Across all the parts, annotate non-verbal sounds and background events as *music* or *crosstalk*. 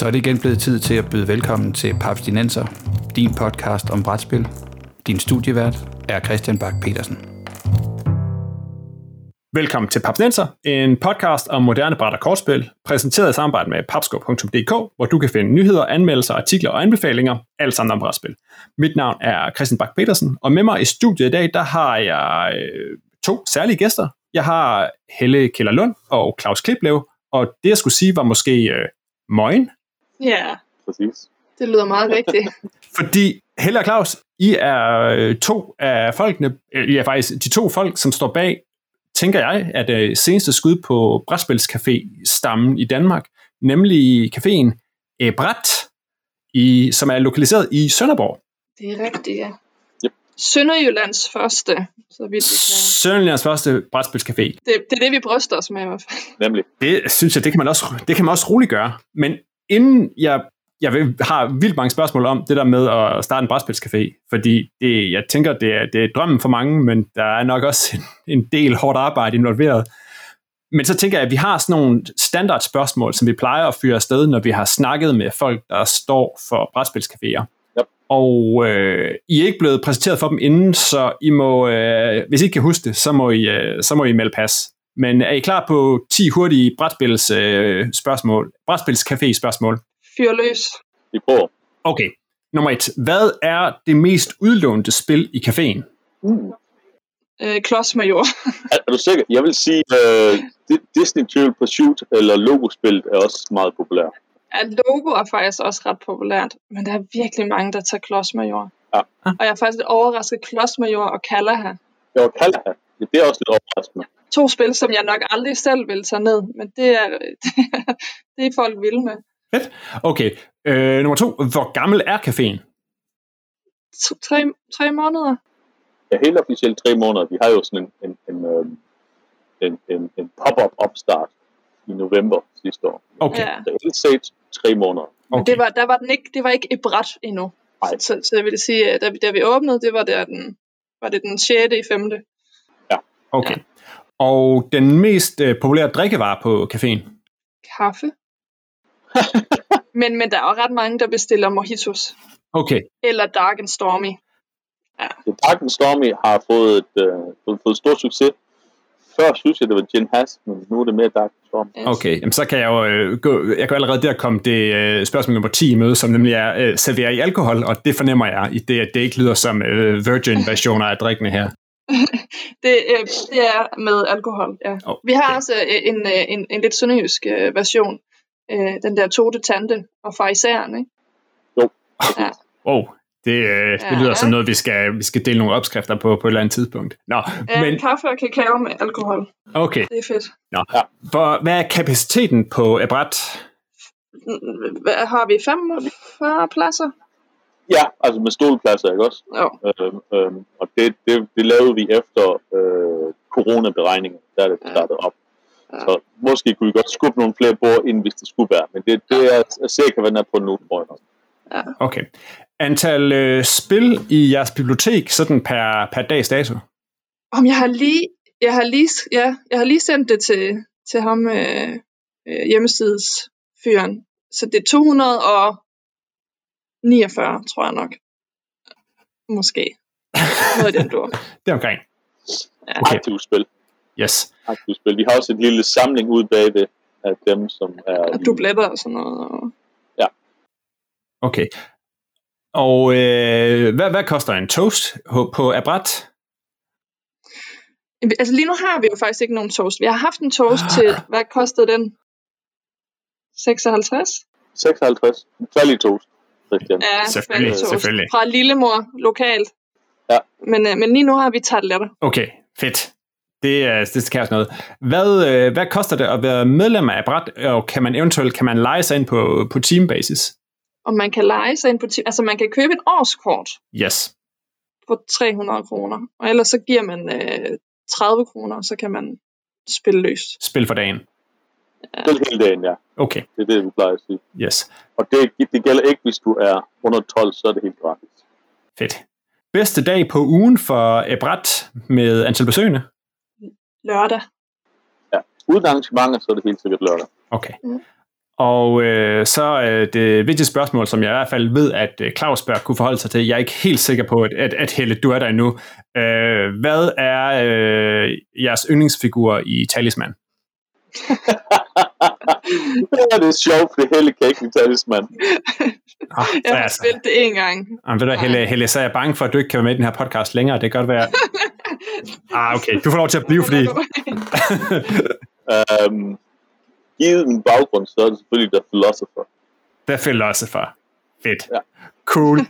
Så er det igen blevet tid til at byde velkommen til Papstinenser, din podcast om brætspil. Din studievært er Christian Bak petersen Velkommen til Papsnenser, en podcast om moderne bræt og kortspil, præsenteret i samarbejde med papsko.dk, hvor du kan finde nyheder, anmeldelser, artikler og anbefalinger, alt sammen om brætspil. Mit navn er Christian Bak petersen og med mig i studiet i dag, der har jeg øh, to særlige gæster. Jeg har Helle Keller Lund og Claus Kliplev, og det jeg skulle sige var måske øh, Møgen. Ja, Præcis. det lyder meget rigtigt. *laughs* Fordi Helle og Claus, I er øh, to af folkene, øh, I er faktisk de to folk, som står bag, tænker jeg, at det seneste skud på Brætspilscafé-stammen i Danmark, nemlig caféen Ebrat, i, som er lokaliseret i Sønderborg. Det er rigtigt, ja. Yep. Sønderjyllands første, så vidt vi kan. Sønderjyllands første brætspilscafé. Det, det er det, vi bryster os med i hvert fald. Nemlig. Det synes jeg, det kan man også, det kan man også roligt gøre. Men inden jeg, jeg har vildt mange spørgsmål om det der med at starte en brætspilscafé, fordi det, jeg tænker, det er, det er drømmen for mange, men der er nok også en, en del hårdt arbejde involveret. Men så tænker jeg, at vi har sådan nogle standard spørgsmål, som vi plejer at fyre afsted, når vi har snakket med folk, der står for brætspilscaféer. Og øh, I er ikke blevet præsenteret for dem inden, så I må, øh, hvis I ikke kan huske det, så må I, øh, så må I melde pas. Men er I klar på 10 hurtige brætspils øh, spørgsmål? Brætspilscafé spørgsmål. Fyr løs. Vi prøver. Okay. Nummer et. Hvad er det mest udlånte spil i caféen? Mm. Øh, Klodsmajor. *laughs* Er, er, du sikker? Jeg vil sige, uh, Disney Trivial Pursuit eller Logospil er også meget populært. Ja, logo er faktisk også ret populært, men der er virkelig mange, der tager Klodsmajor. Ja. Og jeg er faktisk lidt overrasket Klodsmajor og Kalaha. Kaldt her. Det er også lidt overraskende. To spil, som jeg nok aldrig selv vil tage ned, men det er, *laughs* det er folk vilde med. Fedt. Okay. Øh, nummer to. Hvor gammel er caféen? Tre, tre måneder. Ja, helt officielt tre måneder. Vi har jo sådan en, en, en, øhm, en, en, en pop-up opstart i november sidste år. Okay. Ja. Reelt set tre måneder. Men det var, der var den ikke, det var ikke et bræt endnu. Nej. Så, så jeg vil sige, at da, vi- da vi åbnede, det var, der den, var det den 6. i 5. Okay. Og den mest øh, populære drikkevare på caféen? Kaffe. *laughs* men, men der er jo ret mange, der bestiller mojitos. Okay. Eller Dark and Stormy. The Dark and Stormy har fået, et, øh, fået, fået stor succes. Før synes jeg, det var Gin Hass, men nu er det mere Dark and Stormy. Yes. Okay, jamen så kan jeg jo øh, gå, jeg kan allerede der komme det øh, spørgsmål nummer 10 i møde, som nemlig er øh, serverer i alkohol, og det fornemmer jeg i det, at det ikke lyder som øh, virgin-versioner af drikkene her. *laughs* Det, øh, det er med alkohol, ja. Oh, Vi har okay. også øh, en, øh, en, en lidt sønderjysk øh, version. Øh, den der Tote Tante og farisæren, ikke? Ja. Oh, det, øh, det Ja. lyder som noget, vi skal, vi skal dele nogle opskrifter på på et eller andet tidspunkt. Nå, Ja, men Kaffe og kakao med alkohol. okay. Det er fedt. Nå. Ja. For, hvad er kapaciteten på Abrat? Hvad har vi? 45 pladser? Ja, altså med stolpladser, ikke også? Jo. Øhm, øhm, og det, det, det lavede vi efter øh, coronaberegninger, der er det Ja. startet op. Ja. Så måske kunne vi godt skubbe nogle flere bord ind, hvis det skulle være. Men det, det er, er sikkert, hvad den er på nu, tror jeg nok. Okay. Antal øh, spil i jeres bibliotek, sådan per, per dags dato? Om jeg har lige, jeg har lige, ja, jeg har lige sendt det til, til ham, øh, øh. Så det er 249, tror jeg nok. Måske. Noget i den dur. *laughs* Det er omkring. Ja. Okay. Aktive spil. Yes. Aktive spil. Vi har også et lille samling ude bagved af dem, som er... Og dubletter og sådan noget. Og... Okay. Og øh, hvad, hvad koster en toast på, på Abrat? Altså lige nu har vi jo faktisk ikke nogen toast. Vi har haft en toast til, hvad kostede den? 56? 56. Færdig toast, Christian. Ja, Selvfølgelig, selvfølgelig. Fra Lillemor lokalt. Ja. Men, øh, men lige nu har vi tarteletter. Okay, fedt. Det, er, det skal også noget. Hvad, øh, hvad koster det at være medlem af Abrat, og kan man eventuelt kan man lege sig ind på, på teambasis? Og man kan lege sig ind på... Ti- altså man kan købe et årskort Yes. for 300 kroner. Og ellers så giver man øh, 30 kroner, så kan man spille løs. Spil for dagen. Spil hele dagen, ja. Okay, Det er det, vi plejer at sige. yes. Og det, det gælder ikke, hvis du er under 12, så er det helt gratis. Fedt. Bedste dag på ugen for Abrat med antal besøgende? Lørdag. Uden arrangementer, så er det helt sikkert lørdag. Okay. Mm. Og øh, så øh, det vigtige spørgsmål, som jeg i hvert fald ved, at øh, Claus bør kunne forholde sig til. Jeg er ikke helt sikker på, at, at, at Helle, du er der endnu. Øh, hvad er øh, jeres yndlingsfigur i Talisman? *laughs* det er sjovt, for Helle kan ikke lide Talisman. Ah, jeg har altså, spillet det en gang. Ah, ved du, Helle, Helle, så er jeg bange for, at du ikke kan være med i den her podcast længere. Det kan godt være... *laughs* ah, okay. Du får lov til at blive, fordi... um, givet min baggrund, så er det selvfølgelig The Philosopher. The Philosopher. Fedt. Ja. Cool.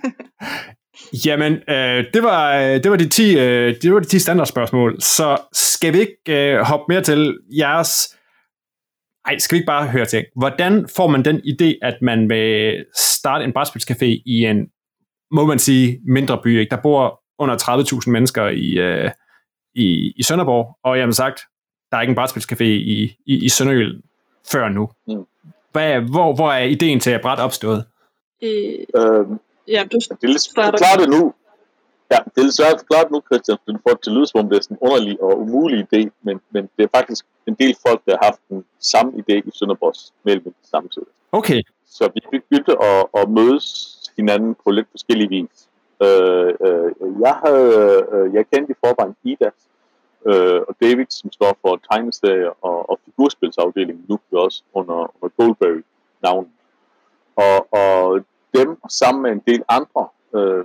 Jamen, øh, det, var, øh, det, var de 10, øh, det var de 10 standardspørgsmål. Så skal vi ikke øh, hoppe mere til jeres... Ej, skal vi ikke bare høre til? Hvordan får man den idé, at man vil starte en brætspilscafé i en, må man sige, mindre by? Ikke? Der bor under 30.000 mennesker i, øh, i, i Sønderborg, og jeg har sagt, der er ikke en brætspilscafé i, i, i Sønderjylland før nu. Mm. Hvad, hvor, hvor er ideen til at bræt opstået? Øh, øhm, ja, du det er lidt forklare det nu. Ja, det er forklare det nu, Christian, for du får det til lyd, som det er sådan en underlig og umulig idé, men, men det er faktisk en del folk, der har haft den samme idé i Sønderborgs mellem samtidig. Okay. Så vi begyndte at, at mødes hinanden på lidt forskellige vis. Øh, øh, jeg, havde, øh, jeg kendte i forvejen Ida, øh, og David, som står for tegneserier og, og figurspilsafdelingen, nu også under, under Goldberry-navn. Og, og dem sammen med en del andre, øh,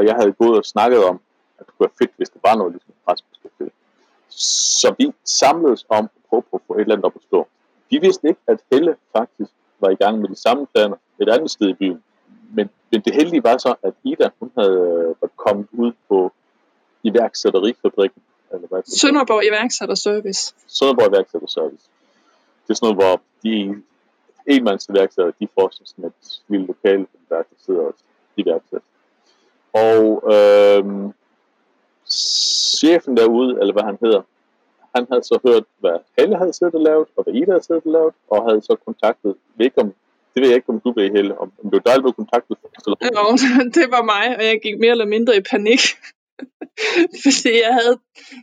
og jeg havde gået og snakket om, at det kunne være fedt, hvis det var noget ligesom presspilscafé. Så vi samledes om at prøve på at få et eller andet op at stå. Vi vidste ikke, at Helle faktisk var i gang med de samme planer et andet sted i byen. Men, men det heldige var så, at Ida hun havde været kommet ud på iværksætterifabrikken eller hvad Sønderborg iværksætterservice. Sønderborg iværksætterservice. Det er sådan noget, hvor de enmandsiværksættere, de får sådan et lille lokale, der sidder og iværksætter. Og øh, chefen derude, eller hvad han hedder, han havde så hørt, hvad Helle havde siddet og lavet, og hvad Ida havde siddet og lavet, og havde så kontaktet, ikke om, det ved jeg ikke, om du ved, Helle, om, om det var dig, der blev kontaktet. Jo, *laughs* det var mig, og jeg gik mere eller mindre i panik. *laughs* fordi jeg havde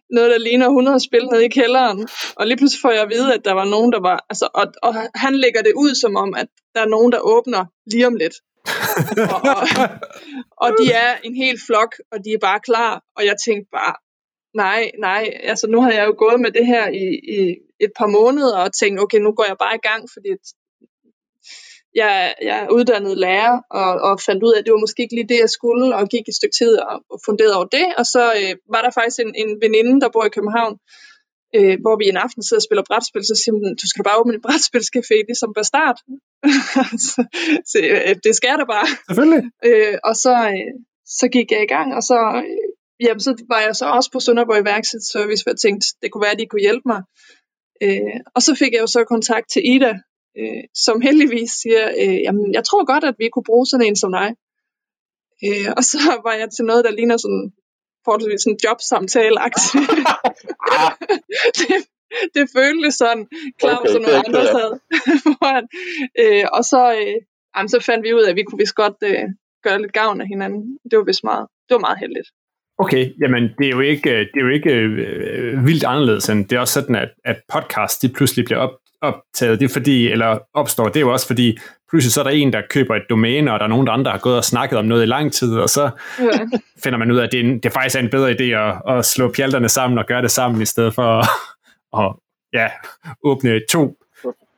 noget, der ligner 100 spil nede i kælderen, og lige pludselig får jeg at vide, at der var nogen, der var, altså, og, og han lægger det ud som om, at der er nogen, der åbner lige om lidt. *laughs* og, og, og de er en hel flok, og de er bare klar, og jeg tænkte bare, nej, nej, altså nu har jeg jo gået med det her i, i et par måneder, og tænkt, okay, nu går jeg bare i gang, fordi jeg, jeg er uddannet lærer, og, og fandt ud af, at det var måske ikke lige det, jeg skulle, og gik et stykke tid og, og funderede over det. Og så øh, var der faktisk en, en veninde, der bor i København, øh, hvor vi en aften sidder og spiller brætspil, så siger hun, du skal bare åbne en brætspilscafé, ligesom Bastard. *laughs* så, øh, det skal der bare. Selvfølgelig. Øh, og så, øh, så gik jeg i gang, og så, øh, jamen, så var jeg så også på Sønderborg Iværksætterservice, for jeg tænkte, det kunne være, at de kunne hjælpe mig. Øh, og så fik jeg jo så kontakt til Ida, øh, som heldigvis siger, øh, jamen, jeg tror godt, at vi kunne bruge sådan en som dig. Øh, og så var jeg til noget, der ligner sådan forholdsvis sådan jobsamtale *laughs* *laughs* det, det føltes sådan, klar okay, som nogle andre sad *laughs* foran. øh, og så, øh, jamen, så fandt vi ud af, at vi kunne vist godt øh, gøre lidt gavn af hinanden. Det var vist meget, det var meget heldigt. Okay, jamen det er jo ikke, det er jo ikke øh, vildt anderledes end det er også sådan, at, at podcast de pludselig bliver op, optaget, det er fordi, eller opstår, det er jo også fordi, pludselig så er der en, der køber et domæne, og der er nogen andre, der har gået og snakket om noget i lang tid, og så ja. *laughs* finder man ud af, at det, er en, det faktisk er en bedre idé at, at slå pjalterne sammen og gøre det sammen, i stedet for at, at ja, åbne to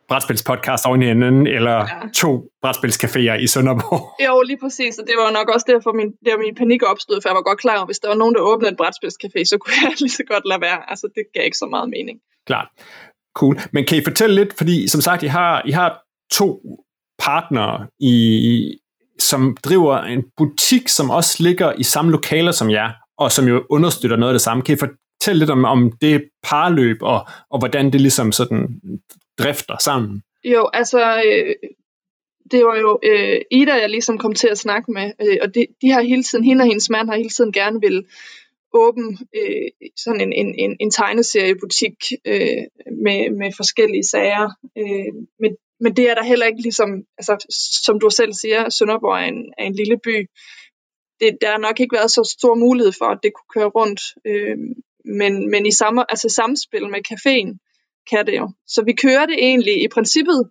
brætspilspodcast oven i hinanden, eller ja. to brætspilscaféer i Sønderborg. *laughs* Jo, lige præcis, og det var nok også derfor, min, der min panik opstod, for jeg var godt klar over, hvis der var nogen, der åbnede en brætspilscafé, så kunne *laughs* jeg lige så godt lade være. Altså, det gav ikke så meget mening. Klart. Cool. Men kan I fortælle lidt, fordi som sagt, I har, I har to partnere, i, som driver en butik, som også ligger i samme lokaler som jer, og som jo understøtter noget af det samme. Kan I fortælle lidt om, om det parløb, og, og hvordan det ligesom sådan drifter sammen? Jo, altså, øh, det var jo øh, Ida, jeg ligesom kom til at snakke med, øh, og de, de har hele tiden, hende og hendes mand har hele tiden gerne vil åben øh, sådan en, en, en, en tegneseriebutik øh, med, med forskellige sager. Øh, men, men det er der heller ikke ligesom, altså, som du selv siger, Sønderborg er en, er en lille by. Det, der har nok ikke været så stor mulighed for, at det kunne køre rundt. Øh, men, men i samme, altså samspil med caféen kan det jo. Så vi kører det egentlig i princippet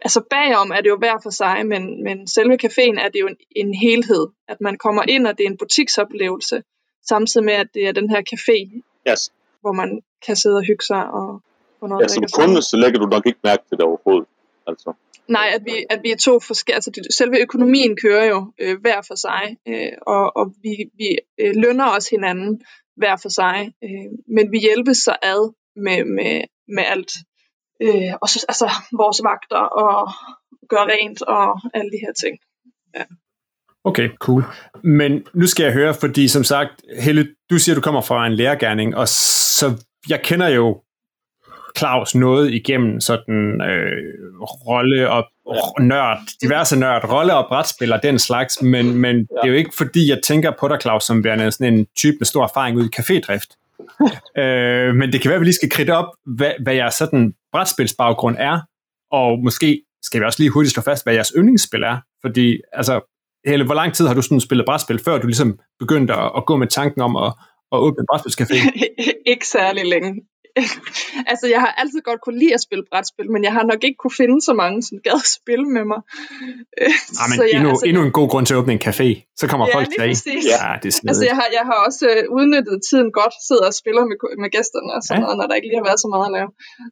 altså bagom er det jo hver for sig, men, men selve caféen er det jo en, en helhed. At man kommer ind, og det er en butiksoplevelse, samtidig med, at det er den her café, Yes. hvor man kan sidde og hygge sig og få noget Ja, som og kunde, så lægger du nok ikke mærke til det overhovedet. Altså, Nej, at vi, at vi er to forskellige. Altså, det, selve økonomien kører jo øh, hver for sig, øh, og, og vi, vi øh, lønner også hinanden hver for sig, øh, men vi hjælpes så ad med, med, med alt. Øh, og så, altså, vores vagter og gøre rent og alle de her ting. Ja. Okay, cool. Men nu skal jeg høre, fordi som sagt, Helle, du siger, du kommer fra en lærergærning, og så jeg kender jo Claus noget igennem sådan øh, rolle og nørd, diverse nørd, rolle og brætspil og den slags, men, men ja. det er jo ikke fordi, jeg tænker på dig, Claus, som værende sådan en type med stor erfaring ud i cafédrift. *laughs* øh, men det kan være, at vi lige skal kridte op, hvad, hvad jeres sådan brætspilsbaggrund er, og måske skal vi også lige hurtigt slå fast, hvad jeres yndlingsspil er, fordi altså, Helle, hvor lang tid har du sådan spillet brætspil, før du ligesom begyndte at, at gå med tanken om at, at åbne en brætspilscafé? *laughs* ikke særlig længe. *laughs* altså, jeg har altid godt kunne lide at spille brætspil, men jeg har nok ikke kunne finde så mange, som gad at spille med mig. *laughs* Øh, Ah, men så jeg, endnu, altså, endnu en god grund til at åbne en café. Så kommer Ja, folk til. Ja, det er Altså, jeg har, jeg har også øh, udnyttet tiden godt, sidder og spiller med, med gæsterne og sådan ja. noget, når der ikke lige har været så meget at lave.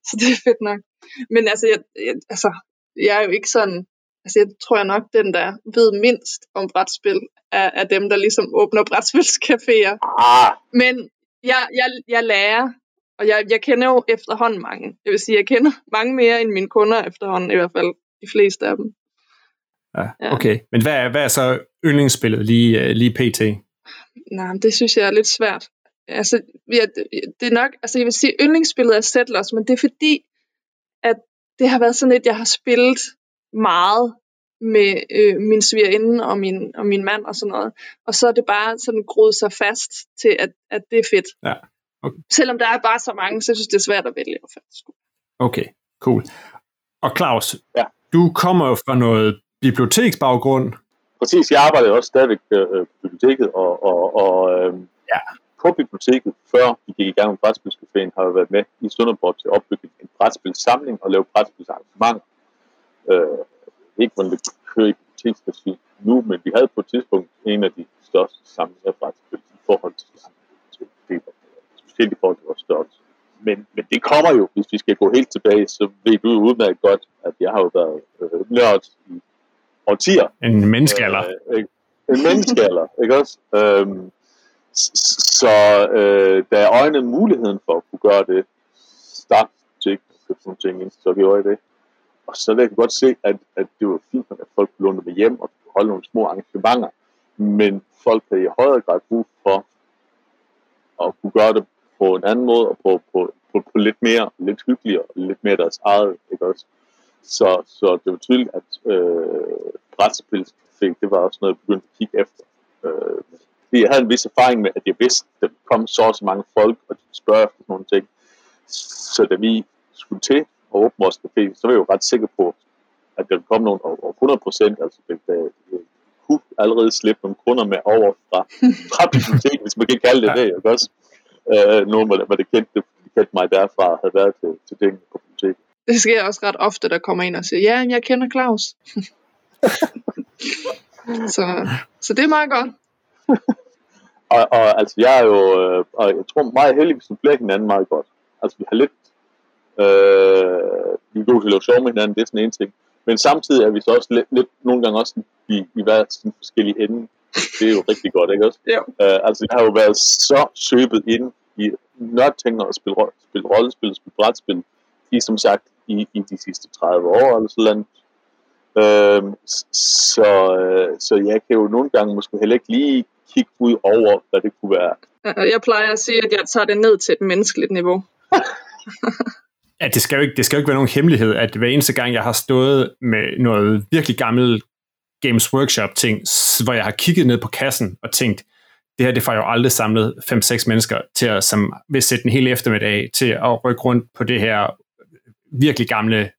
Så det er fedt nok. Men altså, jeg, jeg, altså, jeg er jo ikke sådan... Altså, jeg tror jeg nok, den der ved mindst om brætspil, er, er dem, der ligesom åbner brætspilscaféer. ah, Men jeg, jeg, jeg lærer, og jeg, jeg kender jo efterhånden mange. Jeg vil sige, jeg kender mange mere end mine kunder efterhånden, i hvert fald de fleste af dem. Ja, Ja. okay. Men hvad er, hvad er så yndlingsspillet lige, øh, lige pt? Nej, det synes jeg er lidt svært. Altså, ja, det, det er nok, altså jeg vil sige, yndlingsspillet er Settlers, men det er fordi, at det har været sådan et, jeg har spillet meget med øh, min svigerinde og min, og min mand og sådan noget. Og så er det bare sådan groet sig fast til, at, at det er fedt. Ja, okay. Selvom der er bare så mange, så synes jeg, det er svært at vælge. Faktisk. Okay, cool. Og Claus, Ja. du kommer jo fra noget biblioteksbaggrund. præcis, jeg arbejder jo også stadigvæk øh, på biblioteket, og, og, og øh, Ja. på biblioteket, før vi gik i gang med brætspilscaféen, har jeg været med i Sønderborg til at opbygge en brætspilssamling og lave brætspilsarrangement. Øh, ikke hvordan det kører i biblioteksregi nu, men vi havde på et tidspunkt en af de største samlinger af brætspil i forhold til biblioteket, specielt forhold til vores størrelse. Men, men det kommer jo, hvis vi skal gå helt tilbage, så ved du udmærket godt, at jeg har jo været øh, nørd i årtier. En menneskealder. Øh, ikke? en menneskealder, *laughs* ikke også? Øhm, så øh, da jeg øjnede muligheden for at kunne gøre det, start til nogle ting, ind, så gjorde jeg det. Og så jeg godt se, at, at det var fint, at folk kunne låne med hjem og holde nogle små arrangementer. Men folk havde i højere grad brug for at kunne gøre det på en anden måde, og på, på, på, på lidt mere, lidt hyggeligere, lidt mere deres eget, ikke også? Så, så det var tydeligt, at øh, brætspilscafé, det var også noget, jeg begyndte at kigge efter. Øh, fordi jeg havde en vis erfaring med, at jeg vidste, at der kom så og så mange folk, og de spørger efter sådan nogle ting. Så da vi skulle til at åbne vores café, så var jeg jo ret sikker på, at der kom nogle over 100 procent, altså det, det, det kunne allerede slippe nogle kunder med over fra, fra biblioteket, hvis man kan kalde det Ja. det, ikke også? Øh, nogen, hvor, hvor det kendte, de kendte mig derfra, havde været til, til tingene på biblioteket. Det sker også ret ofte, der kommer ind og siger, ja, jeg kender Claus. *laughs* så, så det er meget godt. *laughs* Og, og altså, jeg er jo, øh, og jeg tror meget heldig, vi supplerer hinanden meget godt. Altså, vi har lidt, øh, vi er gode til at lave sjov med hinanden, det er sådan en ting. Men samtidig er vi så også lidt, lidt nogle gange også i, i hver sin forskellige ende. Det er jo rigtig godt, ikke også? Jo. Øh, altså, jeg har jo været så søbet ind i nørdtænger og spille, ro- spille rollespil og spille brætspil, i som sagt, i, i de sidste 30 år eller sådan noget. S- så, øh, så jeg kan jo nogle gange måske heller ikke lige kigge ud over, hvad det kunne være. Øh, *laughs* Jeg plejer at sige, at jeg tager det ned til et menneskeligt niveau. Ja, det skal, jo ikke, det skal jo ikke være nogen hemmelighed, at hver eneste gang, jeg har stået med noget virkelig gammel Games Workshop-ting, hvor jeg har kigget ned på kassen og tænkt, det her det får jo aldrig samlet 5-6 mennesker til at, som vil sætte en hel eftermiddag til at rykke rundt på det her virkelig gamle,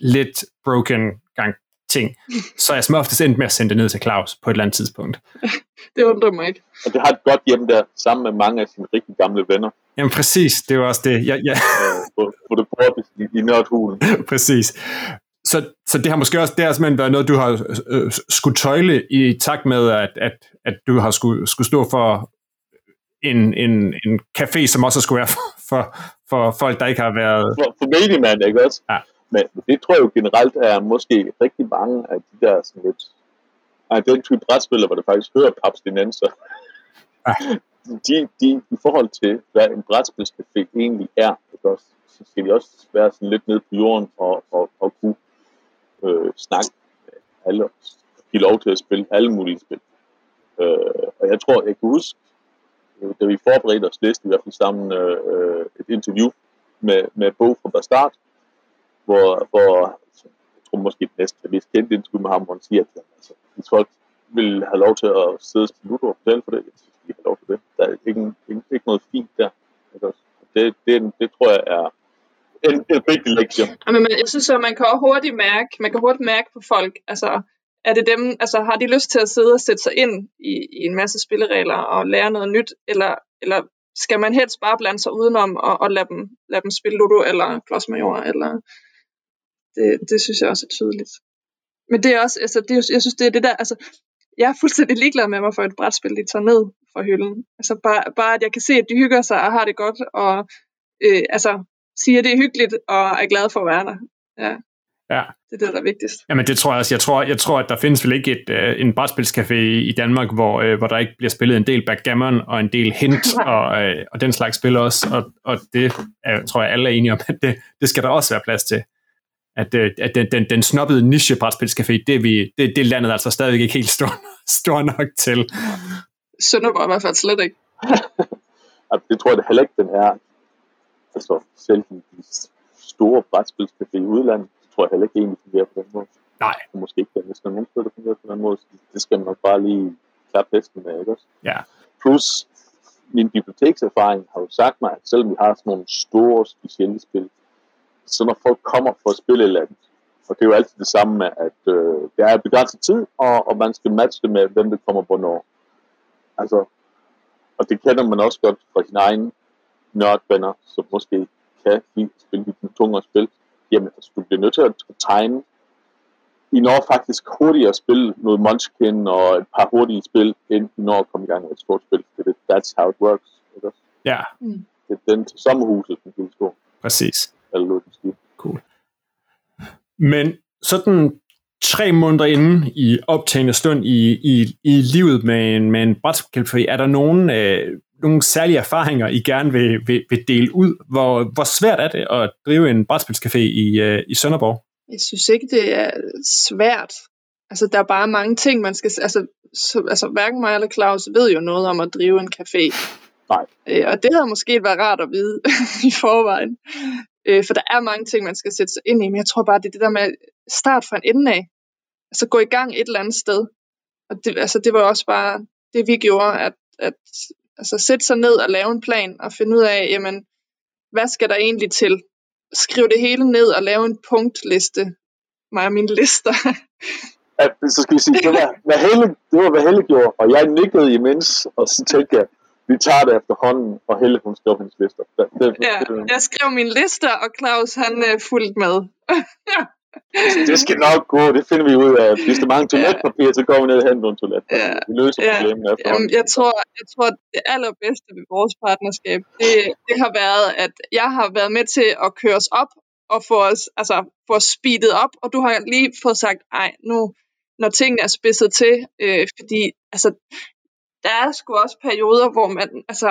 lidt broken gang ting. Så jeg som oftest endt med at sende det ned til Claus på et eller andet tidspunkt. *laughs* Det undrer mig ikke. Og det har et godt hjem der, sammen med mange af sine rigtig gamle venner, Jamen præcis, det var også det. Ja, ja, øh, på, på det bord i, i nørdhulen. *laughs* præcis. Så, så det har måske også, det har simpelthen været noget, du har øh, skulle tøjle i takt med, at, at, at du har skulle, skulle stå for en, en, en café, som også skulle være for, for, for folk, der ikke har været... For, for mediemand, ikke også? Ja. Men det tror jeg jo generelt er måske rigtig mange af de der sådan lidt... Ej, den type brætspillere, hvor det faktisk hører abstinenser. Ja. De, de, I forhold til, hvad en brætspilscafé egentlig er, ikke også? så skal de også være sådan lidt nede på jorden og, og, og kunne øh, snakke alle og give lov til at spille alle mulige spil. Øh, og jeg tror, jeg kan huske, øh, da vi forberedte os læste i hvert fald sammen øh, et interview med, med Bo fra Bastard, hvor, hvor jeg tror måske det næste det mest kendte interview med ham, hvor han siger, at altså, hvis folk vil have lov til at sidde og spille og fortælle for det, jeg synes, de har lov til det. Der er ikke, ikke, ikke noget fint der. Altså, det, det, det tror jeg er en, en vigtig lektie. Men man, jeg synes, at man kan hurtigt mærke, man kan hurtigt mærke på folk, altså, er det dem, altså har de lyst til at sidde og sætte sig ind i, i en masse spilleregler og lære noget nyt, eller, eller skal man helst bare blande sig udenom og, og lade, dem, lade dem spille Ludo eller Klods Major, eller det, det synes jeg også er tydeligt. Men det er også, altså, det er, jeg synes, det er det der, altså, jeg er fuldstændig ligeglad med, hvorfor et brætspil de tager ned fra hylden. Altså bare, bare, at jeg kan se, at de hygger sig og har det godt, og øh, altså, siger, det er hyggeligt, og er glad for at være der. Ja. Ja. Det er det, der er vigtigst. Jamen det tror jeg også. Jeg tror, jeg tror at der findes vel ikke et, uh, en brætspilscafé i Danmark, hvor, uh, hvor der ikke bliver spillet en del backgammon og en del hint *laughs* og, uh, og den slags spil også. Og, og det er, tror jeg alle er enige om, at det, det skal der også være plads til. At, uh, at den, den, den snobbede niche brætspilscafé, det vi, det, det er landet altså stadigvæk ikke helt stor, *laughs* stor nok til. Sønderborg i hvert fald slet ikke. *laughs* det tror jeg heller ikke, den er. Altså selv de store brætspilscafé i udlandet, tror jeg heller ikke egentlig fungerer på den måde. Nej. Og måske ikke, hvis der er nogen steder, der fungerer på den måde, så det skal man bare lige klappe hesten med, ikke også? Ja. Plus, min bibliotekserfaring har jo sagt mig, at selvom vi har sådan nogle store, specielle spil, så når folk kommer for at spille et eller andet, og det er jo altid det samme med, at øh, der er begrænset tid, og, og man skal matche det med, hvem der kommer hvornår. Altså, og det kender man også godt fra sine egne nørdvenner, som måske kan lide at spille de tungere spil jamen altså, du bliver nødt til at tegne. I når faktisk hurtigere at spille noget Munchkin og et par hurtige spil, inden I når at komme i gang med et stort spil. Det, that's how it works. Ikke? Ja. Mm. Det er den til sommerhuset, den kan stå. Præcis. Eller noget, Cool. Men sådan tre måneder inden i optagende stund i, i, i livet med en, med en brætspilcafé, er der nogen, øh, nogle særlige erfaringer, I gerne vil, vil, vil dele ud? Hvor, hvor svært er det at drive en brætspilscafé i, øh, i Sønderborg? Jeg synes ikke, det er svært. Altså, der er bare mange ting, man skal... Altså, så, altså hverken mig eller Claus ved jo noget om at drive en café. Nej. Øh, og det havde måske været rart at vide *laughs* i forvejen. Øh, for der er mange ting, man skal sætte sig ind i, men jeg tror bare, det er det der med start fra en ende af. Altså gå i gang et eller andet sted. Og det, altså, det var også bare det, vi gjorde, at, at altså, sætte sig ned og lave en plan og finde ud af, jamen, hvad skal der egentlig til? Skriv det hele ned og lave en punktliste. Mig og mine lister. ja, så skal vi sige, det var, hvad Helle, det var, hvad Helle gjorde, og jeg nikkede imens, og så tænkte jeg, vi tager det efterhånden, og Helle, hun skrev hendes lister. Det, det, ja, det, jeg skrev mine lister, og Claus, han uh, fulgte med. *laughs* det skal nok gå, det finder vi ud af. Hvis der mangler toiletpapir, så går vi ned og henter nogle toiletpapir. Ja. Vi løser ja. problemet efterhånden. Jamen, jeg tror, jeg tror, det allerbedste ved vores partnerskab, det, det har været, at jeg har været med til at køre os op, og få os, altså, få os speedet op, og du har lige fået sagt, ej, nu, når tingene er spidset til, øh, fordi, altså, der er sgu også perioder, hvor man, altså,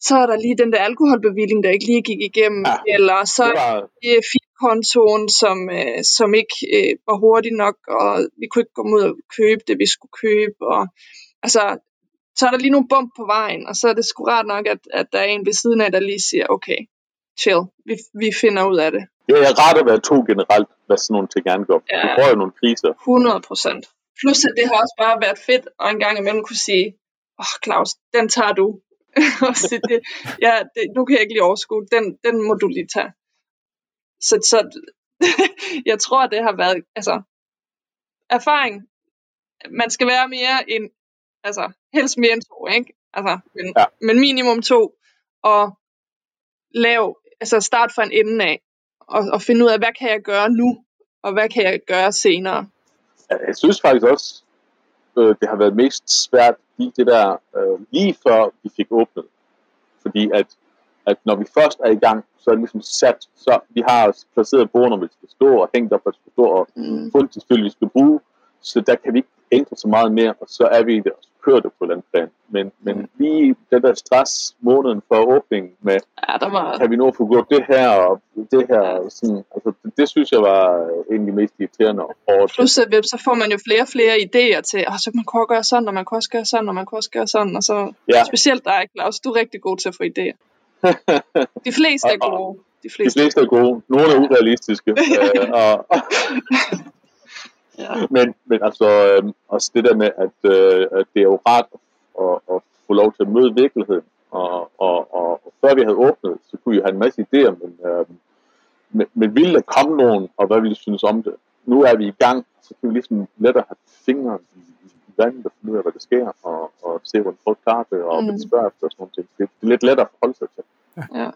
så er der lige den der alkoholbevilling, der ikke lige gik igennem, ja, eller så er det kontoen, som, øh, som ikke øh, var hurtig nok, og vi kunne ikke komme ud og købe det, vi skulle købe, og altså, så er der lige nogle bump på vejen, og så er det sgu rart nok, at, at der er en ved siden af, der lige siger, okay, chill, vi, vi finder ud af det. Ja, jeg er rart at være to generelt, hvad sådan nogle ting angår. Ja, du får jo nogle kriser. 100 procent. Plus, at det har også bare været fedt, og en gang imellem kunne sige, åh oh, Claus, den tager du. *laughs* så det, ja, det, nu kan jeg ikke lige overskue, den, den må du lige tage. Så, så *laughs* jeg tror, det har været, altså, erfaring. Man skal være mere end, altså, helst mere end to, ikke? Altså, men, ja. men minimum to, og lav, altså start fra en ende af, og, og finde ud af, hvad kan jeg gøre nu, og hvad kan jeg gøre senere? Jeg synes faktisk også, øh, det har været mest svært i det der, øh, lige før vi fik åbnet. Fordi at, at når vi først er i gang, så er det ligesom sat, så vi har placeret bordene, hvor vi skal stå, og hængt op, hvor vi skal stå, og Mm. fundet de spil, vi skal bruge, så der kan vi ikke ændre så meget mere, og så er vi i det, og så kører det på den plan. Men, men lige den der stress måneden for åbningen med, Ja, der var... kan vi at få gjort det her, og det her, sådan, altså, det, det synes jeg var øh, de mest irriterende og hårde. Plus, at så får man jo flere og flere idéer til, og så man kunne gøre sådan, og man kunne også gøre sådan, og man kunne også gøre sådan, og så Ja. specielt dig, Claus, du er rigtig god til at få idéer. *laughs* De fleste er gode. De De fleste. fleste er gode, nogle er urealistiske, *laughs* øh, og, Ja. *laughs* men, men altså øh, også det der med, at, øh, at det er jo rart at, at få lov til at møde virkeligheden, og, og, og, og før vi havde åbnet, så kunne vi have en masse idéer, men, øh, men, men ville der komme nogen, og hvad ville de synes om det? Nu er vi i gang, så kan vi ligesom lettere have fingre i, i vandet og finde ud af, hvad der sker, og, og se, hvordan folk klarer det, og mm. Mm. spørge efter og sådan noget. Det, det er lidt lettere at forholde sig til. *laughs* Ja.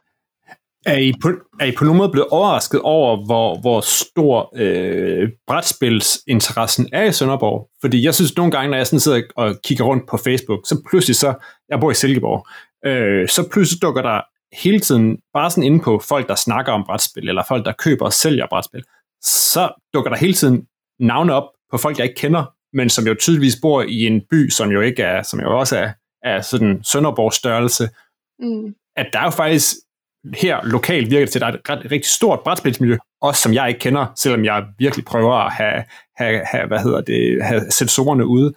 Er I, på, er I på nogen måde blevet overrasket over, hvor, hvor stor øh, brætspilsinteressen er i Sønderborg? Fordi jeg synes nogle gange, når jeg sådan sidder og kigger rundt på Facebook, så pludselig så, jeg bor i Silkeborg, øh, så pludselig dukker der hele tiden, bare sådan inde på folk, der snakker om brætspil, eller folk, der køber og sælger brætspil, så dukker der hele tiden navne op på folk, jeg ikke kender, men som jo tydeligvis bor i en by, som jo ikke er, som jo også er, er sådan Sønderborgs størrelse, Mm. At der er jo faktisk her lokalt virker det til, at der er et ret, rigtig stort brætspilsmiljø, også som jeg ikke kender, selvom jeg virkelig prøver at have, have, have hvad hedder det, have sensorerne ude.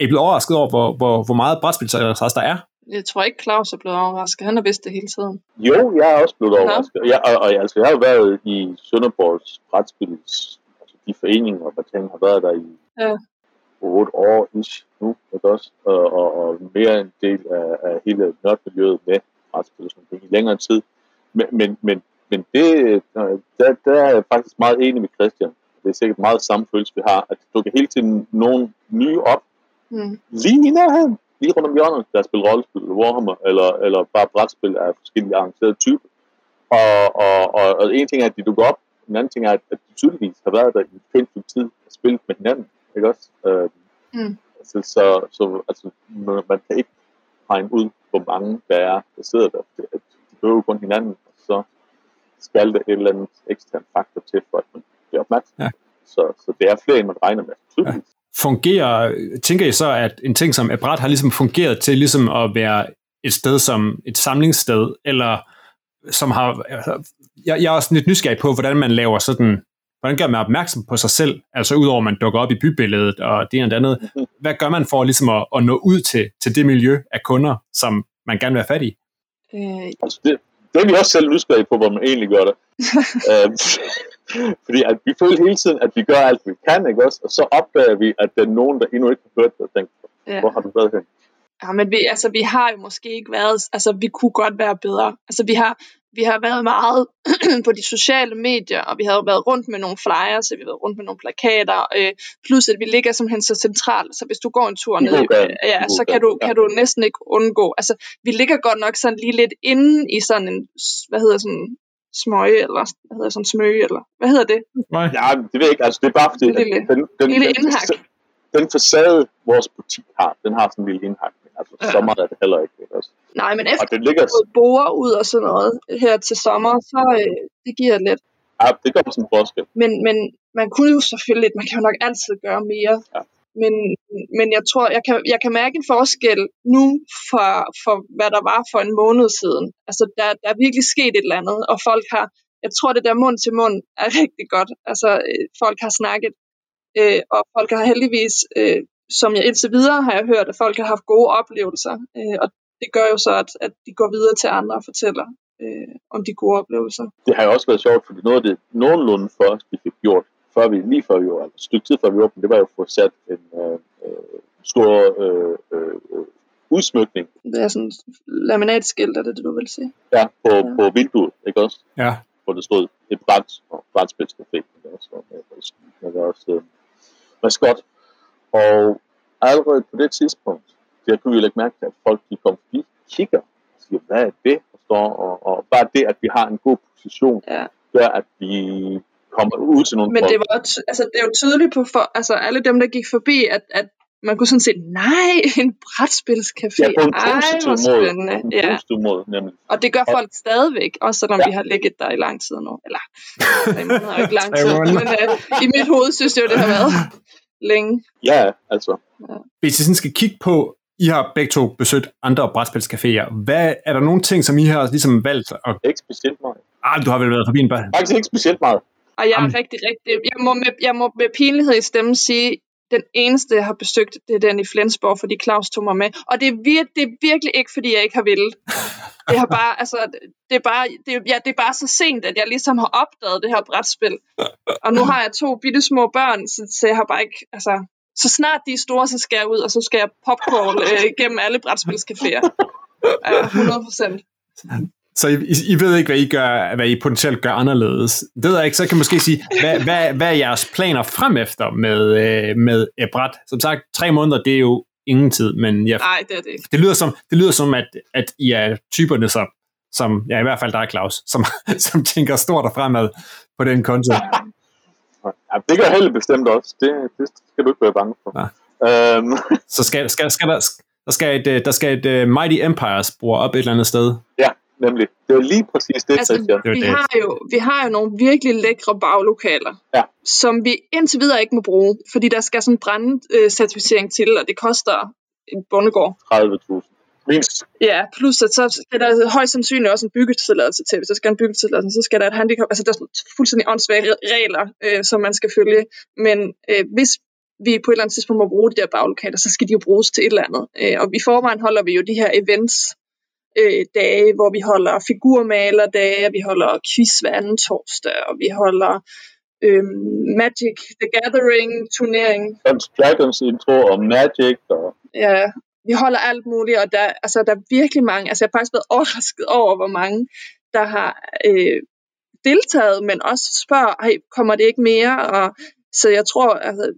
Er I blevet overrasket over, hvor, hvor, hvor meget brætspilsinteresse der er? Jeg tror ikke, Claus er blevet overrasket. Han har vidst det hele tiden. Jo, jeg er også blevet Nå. overrasket. Jeg, og, og, altså, jeg har jo været i Sønderborgs brætspils, altså de foreninger, og ting har været der i Ja. 8 år ish nu, ikke også? Og, og, og mere en del af, af hele nørdmiljøet med noget i længere tid. Men, men, men, men det, der, der er jeg faktisk meget enig med Christian. Det er sikkert meget samme følelse, vi har, at der dukker hele tiden nogen nye op, Mm. lige i nærheden, lige rundt om hjørnet, der spiller rollespil, eller Warhammer, eller, eller bare brætspil af forskellige arrangerede typer. Og, og, og, og en ting er, at de dukker op, en anden ting er, at de tydeligvis har været der i en pænt tid og spillet med hinanden, ikke også? Øh, Mm. altså, så, så altså, man man kan ikke regne ud, hvor mange der er, der sidder der. Det, at de behøver kun hinanden, og så skal der et eller andet ekstern faktor til, for at man bliver opmærksom. Ja. Så, så det er flere, end man regner med. Tydeligvis. Fungerer, tænker I så, at en ting som et bræt har ligesom fungeret til ligesom at være et sted som et samlingssted, eller som har, jeg, jeg er også lidt nysgerrig på, hvordan man laver sådan, hvordan gør man opmærksom på sig selv, altså udover at man dukker op i bybilledet og det ene og det andet, *laughs* hvad gør man for ligesom at, at nå ud til, til det miljø af kunder, som man gerne vil have fat i? Øh, Altså det, det er vi også selv nysgerrige på, hvor man egentlig gør det. *laughs* øhm, fordi at vi føler hele tiden, at vi gør alt, vi kan, ikke også? Og så opdager vi, at der er nogen, der endnu ikke har hørt det, og tænker, ja. hvor har du været hen? Ja, men vi, altså, vi har jo måske ikke været, altså vi kunne godt være bedre. Altså vi har, vi har været meget *clears throat* på de sociale medier, og vi har jo været rundt med nogle flyers, og vi har været rundt med nogle plakater, øh, plus at vi ligger simpelthen så centralt, så hvis du går en tur ned, ja, så kan du, kan du næsten ikke undgå. Altså vi ligger godt nok sådan lige lidt inde i sådan en, hvad hedder sådan, smøge, eller hvad hedder sådan smøge, eller hvad hedder det? Nej. Ja, det ved jeg ikke. Altså, det er bare fordi, Det lille- den, den, lille den, indhak. den facade, vores butik har, den har sådan en lille indhakning. Altså, Ja. så meget er det heller ikke. også? Nej, men efter Og den ligger, borer ud og sådan noget her til sommer, så øh, det giver lidt. ja, det gør sådan en forskel. Men, men man kunne jo selvfølgelig, man kan jo nok altid gøre mere. Ja. Men, men jeg tror, jeg kan, jeg kan mærke en forskel nu for, for, hvad der var for en måned siden. Altså, der, der er virkelig sket et eller andet, og folk har, jeg tror, det der mund til mund er *laughs* rigtig godt. Altså, øh, folk har snakket, øh, og folk har heldigvis, øh, som jeg indtil videre har jeg hørt, at folk har haft gode oplevelser. Øh, og det gør jo så, at, at de går videre til andre og fortæller øh, om de gode oplevelser. det har jo også været sjovt, fordi noget af det nogenlunde først, vi fik gjort, før vi, lige før vi var, et stykke tid før vi åbnede, det var jo at få sat en øh, øh, stor øh, øh, øh, udsmykning Det er sådan laminatskilt, er det det, du vil sige? ja, på, Ja. på vinduet, ikke også? Ja. Hvor der stod et bræt og brætspilscafé, ikke også? Og med, med, med også øh, maskot. Og allerede på det tidspunkt, der kunne vi lægge mærke til, at folk de kom forbi, kigger og siger, hvad er det? Og, står, og, og bare det, at vi har en god position, Ja. gør, at vi komme ud til nogle Men folk. det var jo altså, det er jo tydeligt på for, altså, alle dem, der gik forbi, at, at man kunne sådan se, nej, en brætspilscafé. Ja, på en Ej, positiv måde. En Ja. positiv måde, nemlig. Og det gør Og- folk stadigvæk, også selvom Ja. vi har ligget der i lang tid nu. Eller, *laughs* måneder er jo ikke lang tid. Men øh, i mit hoved synes jeg jo, det har været længe. Ja, altså. Hvis I sådan skal kigge på, I har begge to besøgt andre brætspilscaféer. Hvad, er der nogle ting, som I har ligesom valgt? Og, Ikke specielt meget. ah, du har vel været forbi en bar. Faktisk ikke specielt meget. Og jeg er Jamen. rigtig, rigtig... Jeg må, med, jeg må med pinlighed i stemmen sige, den eneste, jeg har besøgt, det er den i Flensborg, fordi Claus tog mig med. Og det er, vir- det er virkelig ikke, fordi jeg ikke har villet. *laughs* Det har bare, altså, det er bare, det er, ja, det er bare så sent, at jeg ligesom har opdaget det her brætspil. Og nu har jeg to bitte små børn, så, så jeg har bare ikke, altså, så snart de er store, så skal jeg ud, og så skal jeg popcorn øh, gennem alle brætspilscaféer. Ja, 100 procent. Så I, I, I ved ikke, hvad I, gør, hvad I potentielt gør anderledes. Det ved jeg ikke, så kan jeg måske sige, hvad, hvad, hvad er jeres planer frem efter med, øh, med et bræt? Som sagt, tre måneder, det er jo ingen tid, men jeg, Nej, det er det ikke. det lyder som, det lyder som at, at I er typerne, som, som ja, i hvert fald dig, Claus, som, *laughs* som tænker stort og fremad på den konto. Ja, det gør Helle bestemt også. Det, det skal du ikke være bange for. Ja. Øhm, Så skal, skal, skal der, der skal et, øh, der skal et uh, Mighty Empire spor op et eller andet sted. ja, nemlig. Det er lige præcis det, Altså, Christian. Vi, det. har jo, vi har jo nogle virkelig lækre baglokaler, Ja. som vi indtil videre ikke må bruge, fordi der skal sådan en brandcertificering til, og det koster en bondegård. 30.000. Mindst. Ja, plus at så skal der højst sandsynligt også en byggetilladelse til. Hvis der skal en byggetilladelse, så skal der et handicap. Altså, der er fuldstændig åndssvage regler, øh, som man skal følge. Men øh, hvis vi på et eller andet tidspunkt må bruge de der baglokaler, så skal de jo bruges til et eller andet. Øh, og i forvejen holder vi jo de her events, øh, dage, hvor vi holder figurmalerdage, vi holder quiz hver anden torsdag, og vi holder øh, Magic the Gathering turnering. Dungeons Dragons intro og Magic og Ja, vi holder alt muligt, og der, altså, der er virkelig mange. Altså, jeg har faktisk været overrasket over, hvor mange, der har øh, deltaget, men også spørger, Ej, kommer det ikke mere? Og, så jeg tror, altså,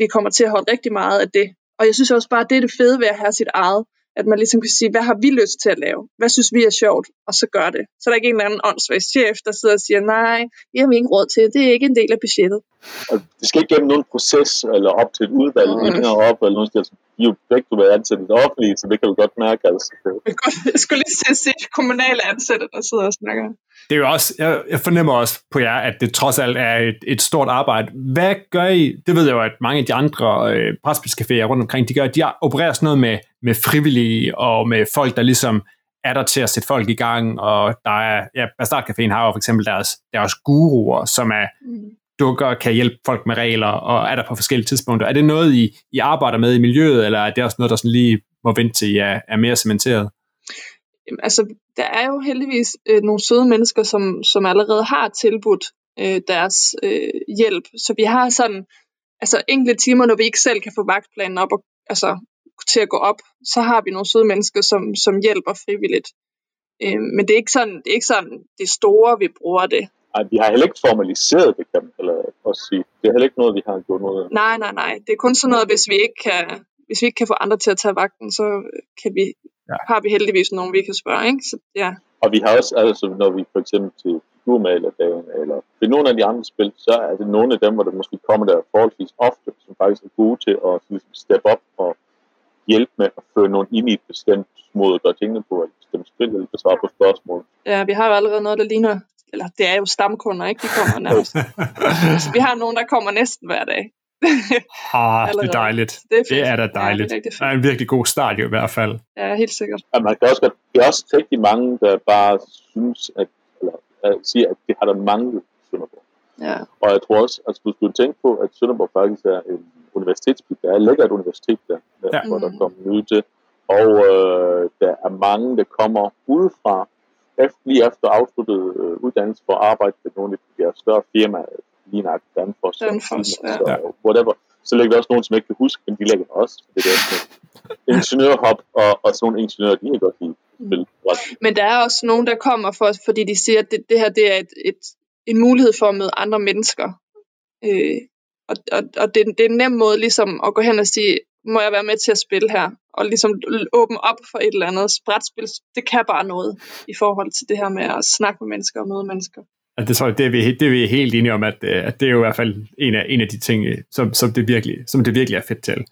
vi kommer til at holde rigtig meget af det. Og jeg synes også bare, det er det fede ved at have sit eget. At man ligesom kan sige, hvad har vi lyst til at lave? Hvad synes vi er sjovt? Og så gør det. Så er der ikke en eller anden åndssvag chef, der sidder og siger, nej, det har vi ikke råd til. Det er ikke en del af budgettet. og det skal ikke gennem nogen proces eller op til et udvalg, Mm. op, eller noget sted. I er jo begge to være ansat i det offentlige, så det kan du godt mærke. Altså. Jeg skulle lige se, se kommunale ansatte, der sidder og snakker. Det er jo også, jeg, jeg fornemmer også på jer, at det trods alt er et, et stort arbejde. Hvad gør I? Det ved jeg jo, at mange af de andre øh, brætspilscaféer rundt omkring, de gør, de opererer sådan noget med, med frivillige og med folk, der ligesom er der til at sætte folk i gang, og der er, ja, Bastard Caféen har jo for eksempel deres, deres guruer, som er Mm dukker, kan hjælpe folk med regler, og er der på forskellige tidspunkter. Er det noget, I, I arbejder med i miljøet, eller er det også noget, der sådan lige må vente til, I er, er mere cementeret? Jamen, altså, der er jo heldigvis øh, nogle søde mennesker, som, som allerede har tilbudt øh, deres øh, hjælp. Så vi har sådan, altså enkelte timer, når vi ikke selv kan få vagtplanen op og, altså, til at gå op, så har vi nogle søde mennesker, som, som hjælper frivilligt. Øh, men det er ikke sådan, det er ikke sådan det store, vi bruger det. Ej, vi har heller ikke formaliseret det, kan man heller også sige. Det er heller ikke noget, vi har gjort noget af. Nej, nej, nej. Det er kun sådan noget, hvis vi ikke kan, hvis vi ikke kan få andre til at tage vagten, så kan vi, Ja. har vi heldigvis nogen, vi kan spørge. Ikke? Så, ja. Og vi har også, altså når vi for eksempel til figurmalerdagen, eller ved nogle af de andre spil, så er det nogle af dem, hvor der måske kommer der forholdsvis ofte, som faktisk er gode til at ligesom, steppe op og hjælpe med at føre nogen ind i et bestemt måde at gøre tingene på, et bestemt spil, eller besvare på spørgsmål. Ja, vi har jo allerede noget, der ligner, eller det er jo stamkunder, ikke? De kommer nærmest. *laughs* altså, vi har nogen, der kommer næsten hver dag. Ah, det er dejligt. Det er, fedt. Det er da Ja, dejligt. det er Det er en virkelig god start jo i hvert fald. Ja, helt sikkert. Og man kan også godt, det er også rigtig mange, der bare synes, at, eller uh, siger, at det har der manglet i Sønderborg. Ja. Og jeg tror også, at du skulle tænke på, at Sønderborg faktisk er en universitetsby. Der er lækker et universitet der, der Ja. ja. hvor der Mhm. kommer nye til. Og øh, der er mange, der kommer udefra, efter, lige efter afsluttet øh, uddannelse for at arbejde ved nogle af de her større firmaer, lige nok Danfoss, og Danfoss, Siemens ja. og whatever. Så ligger der også nogen, som ikke kan huske, men de lægger der også. Det er sådan *laughs* ingeniørhop, og, og sådan nogle ingeniører, de kan godt lide Mm. Men der er også nogen, der kommer for, fordi de siger, at det, det her det er et, et, en mulighed for at møde andre mennesker. Øh, og og, og det, det er en nem måde ligesom at gå hen og sige, må jeg være med til at spille her? Og ligesom åbne op for et eller andet. Brætspil, det kan bare noget i forhold til det her med at snakke med mennesker og møde mennesker. Altså, det tror jeg, det er vi, det er vi helt enige om, at, øh, at det er jo i hvert fald en af, en af de ting, øh, som, som, det virkelig, som det virkelig er fedt til.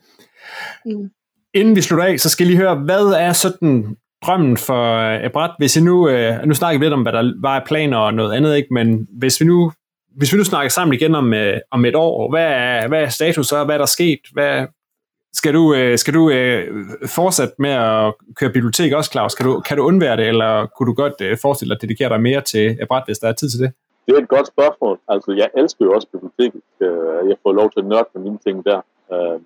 Mm. Inden vi slutter af, så skal jeg lige høre, hvad er sådan drømmen for Ebrat, hvis I nu, øh, nu snakker vi lidt om, hvad der var af planer og noget andet, ikke? men hvis vi nu, hvis vi nu snakker sammen igen om, øh, om et år, hvad er, hvad er status så, hvad er der sket, hvad, skal du, øh, skal du øh, fortsætte med at køre bibliotek også, Claus? Kan du, kan du undvære det, eller kunne du godt øh, forestille dig at dedikere dig mere til bræt, hvis der er tid til det? Det er et godt spørgsmål. Altså, jeg elsker jo også biblioteket. Øh, jeg får lov til at nørde med mine ting der. Øh,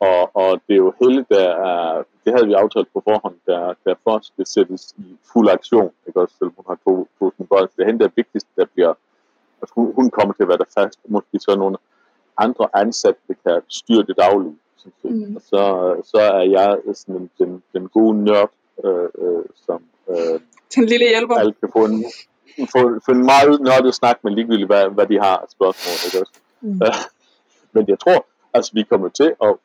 og, og det er jo hele, der er, det havde vi aftalt på forhånd, der, der først skal sættes i fuld aktion, ikke også, selvom hun har to, to små børn. Det er hende, der er vigtigst, der bliver, at hun, hun kommer til at være der fast, og måske så nogle andre ansatte, der kan styre det daglige. Mm. Og så, så er jeg sådan den, den gode nørd, øh, øh, som øh, den lille hjælper. alle kan få en, få, få en meget nørdet snak med ligegyldigt, hvad, hvad de har spørgsmål. Ikke også? Mm. Men jeg tror, altså vi kommer til at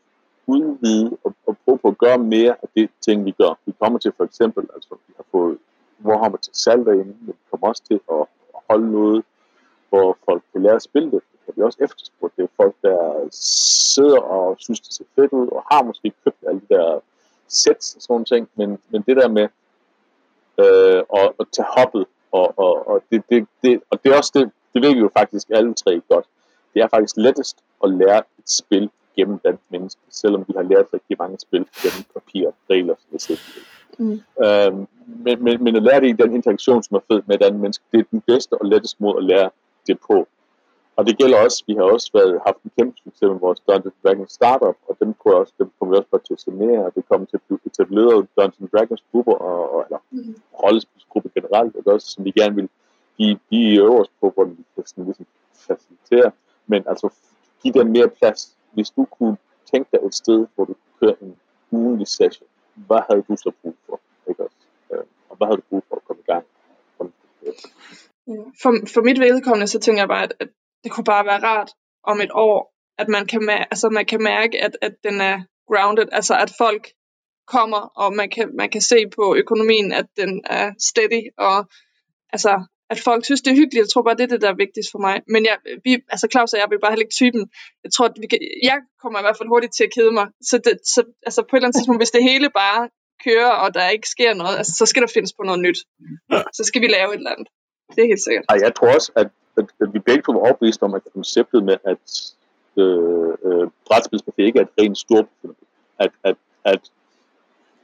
udvide og, og prøve på at gøre mere af det ting, vi gør. Vi kommer til for eksempel, altså vi har fået Warhammer til salg derinde, men vi kommer også til at holde noget, hvor folk kan lære at spille det. Det vi også efterspurgt. Det er folk, der sidder og synes, det ser fedt ud, og har måske købt alle de der sets og sådan ting, men, men det der med øh, at, at tage hoppet, og, og, og, det, det, det, og det er også det, det ved vi jo faktisk alle tre godt. Det er faktisk lettest at lære et spil gennem blandt mennesker, selvom vi har lært rigtig mange spil gennem papir, regler, som. Mm. Øhm, men, men, men at lære det i den interaktion, som er fed med et andet menneske, det er den bedste og letteste måde at lære det på. Og det gælder også, vi har også været, haft en kæmpe succes med vores Dungeons Dragons startup, og dem, kunne også, dem kommer vi også bare til at se mere, og det kommer til at blive etableret Dungeons Dragons grupper, og, og eller mm. rollespilsgrupper generelt, og også, som vi gerne vil give de øverst på, hvor vi kan sådan, ligesom facilitere, men altså give dem mere plads hvis du kunne tænke dig et sted, hvor du kunne køre en ugenlig session, hvad havde du så brug for? Ikke også? Øh, og hvad havde du brug for at komme i gang? For, for mit vedkommende, så tænker jeg bare, at det kunne bare være rart om et år, at man kan, altså man kan mærke, at, at den er grounded, altså at folk kommer, og man kan, man kan se på økonomien, at den er steady, og altså at folk synes, det er hyggeligt. Jeg tror bare, det er det, der er vigtigst for mig. Men jeg, vi, altså Claus og jeg vil bare heller ikke typen. Jeg tror, at vi kan, jeg kommer i hvert fald hurtigt til at kede mig. Så, det, så altså på et eller andet tidspunkt, hvis det hele bare kører, og der ikke sker noget, altså, så skal der findes på noget nyt. Så skal vi lave et eller andet. Det er helt sikkert. Ej, jeg tror også, at, at, at vi begge to var overbevist om, at konceptet med, at øh, øh, brætspilscafé ikke er et rent stort at, at, at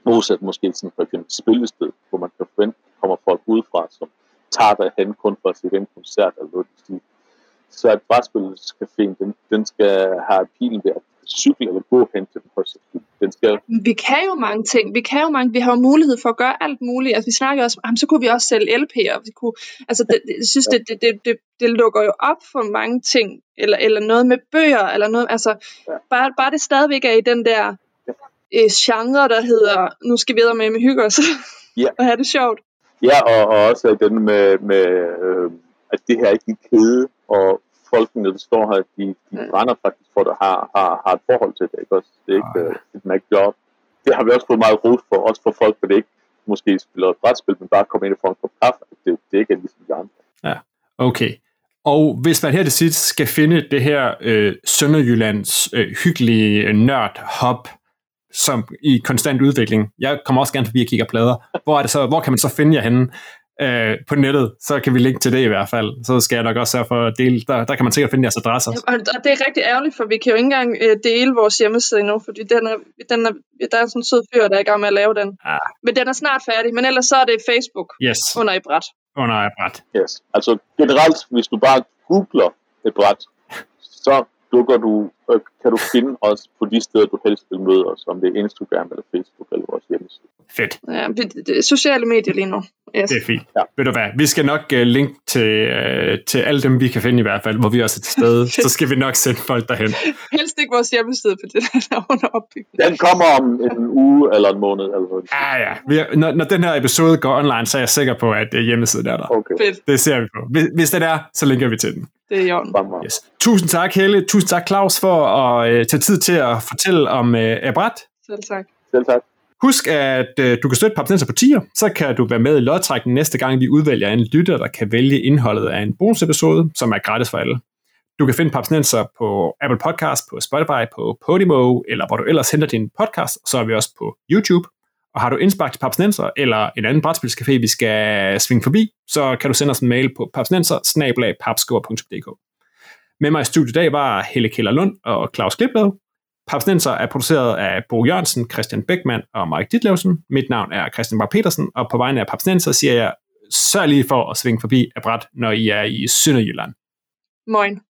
modsat måske sådan for eksempel spillested, hvor man kan forvente, kommer folk udefra, som tager dig hen kun for at se den koncert eller noget stil. Så at brætspilscaféen, den, den skal have pilen ved at cykle eller gå hen til den første den skal... Vi kan jo mange ting. Vi kan jo mange. Vi har jo mulighed for at gøre alt muligt. Altså, vi snakker også om, så kunne vi også sælge LP'er. Vi kunne, altså, det, jeg synes, det, det, det, det, det, lukker jo op for mange ting. Eller, eller noget med bøger, eller noget. Altså, ja. bare, bare det stadigvæk er i den der øh, genre, der hedder, nu skal vi med med hygge os. Ja. *laughs* og have det sjovt. Ja, og, og også den med, med øh, at det her ikke er kæde, og folkene, der står her, de, de brænder faktisk for det, har, har, har et forhold til det, ikke også? Det er ikke uh, et mærke job. Det har vi også fået meget ros for, også for folk, der ikke måske spiller et brætspil, men bare kommer ind og får en kop kaffe. Det, det er ikke ligesom de andre. Ja, okay. Og hvis man her til sidst skal finde det her øh, Sønderjyllands øh, hyggelige nørd-hop, som i konstant udvikling. Jeg kommer også gerne forbi og kigger plader. Hvor, er det så, hvor kan man så finde jer henne øh, på nettet? Så kan vi linke til det i hvert fald. Så skal jeg nok også sørge for at dele. Der, der kan man sikkert finde jeres adresser. Ja, og det er rigtig ærgerligt, for vi kan jo ikke engang øh, dele vores hjemmeside nu, fordi den er, den er, der er sådan en sød fyr, der er i gang med at lave den. Ah. Men den er snart færdig, men ellers så er det Facebook yes. under et bræt. Under et bræt. Yes. Altså generelt, hvis du bare googler et bræt, så dukker du, øh, kan du finde os på de steder, du helst vil møde os, om det er Instagram eller Facebook eller vores hjemmeside. Fedt. Ja, det er sociale medier lige nu. Yes. Det er fint. Ja. Ved du hvad, vi skal nok uh, linke til, uh, til alle dem, vi kan finde i hvert fald, hvor vi også er til stede. *laughs* så skal vi nok sende folk derhen. Helst ikke vores hjemmeside, for det der er under opbygning. Den kommer om en uge eller en måned. Eller noget. Ja, ja. Vi er, når, når den her episode går online, så er jeg sikker på, at uh, hjemmesiden er der. Okay. Fedt. Det ser vi på. Hvis, hvis det er, så linker vi til den. Det er Jørgen. Yes. Tusind tak, Helle. Tusind tak, Claus, for at uh, tage tid til at fortælle om uh, Abrat. Selv tak. Selv tak. Husk, at øh, du kan støtte Papsnenser på tier, så kan du være med i lodtrækningen næste gang, vi udvælger en lytter, der kan vælge indholdet af en bonusepisode, som er gratis for alle. Du kan finde Papsnenser på Apple Podcast, på Spotify, på Podimo, eller hvor du ellers henter din podcast, så er vi også på YouTube. Og har du indspark til Papsnenser, eller en anden brætspilscafé, vi skal svinge forbi, så kan du sende os en mail på papsnenser med mig i studiet i dag var Helle Keller Lund og Claus Klipblad. Papsnenser er produceret af Bo Jørgensen, Christian Beckmann og Mike Ditlevsen. Mit navn er Christian Bar Petersen, og på vegne af Papsnenser siger jeg, sørg lige for at svinge forbi af bræt, når I er i Sønderjylland. Moin.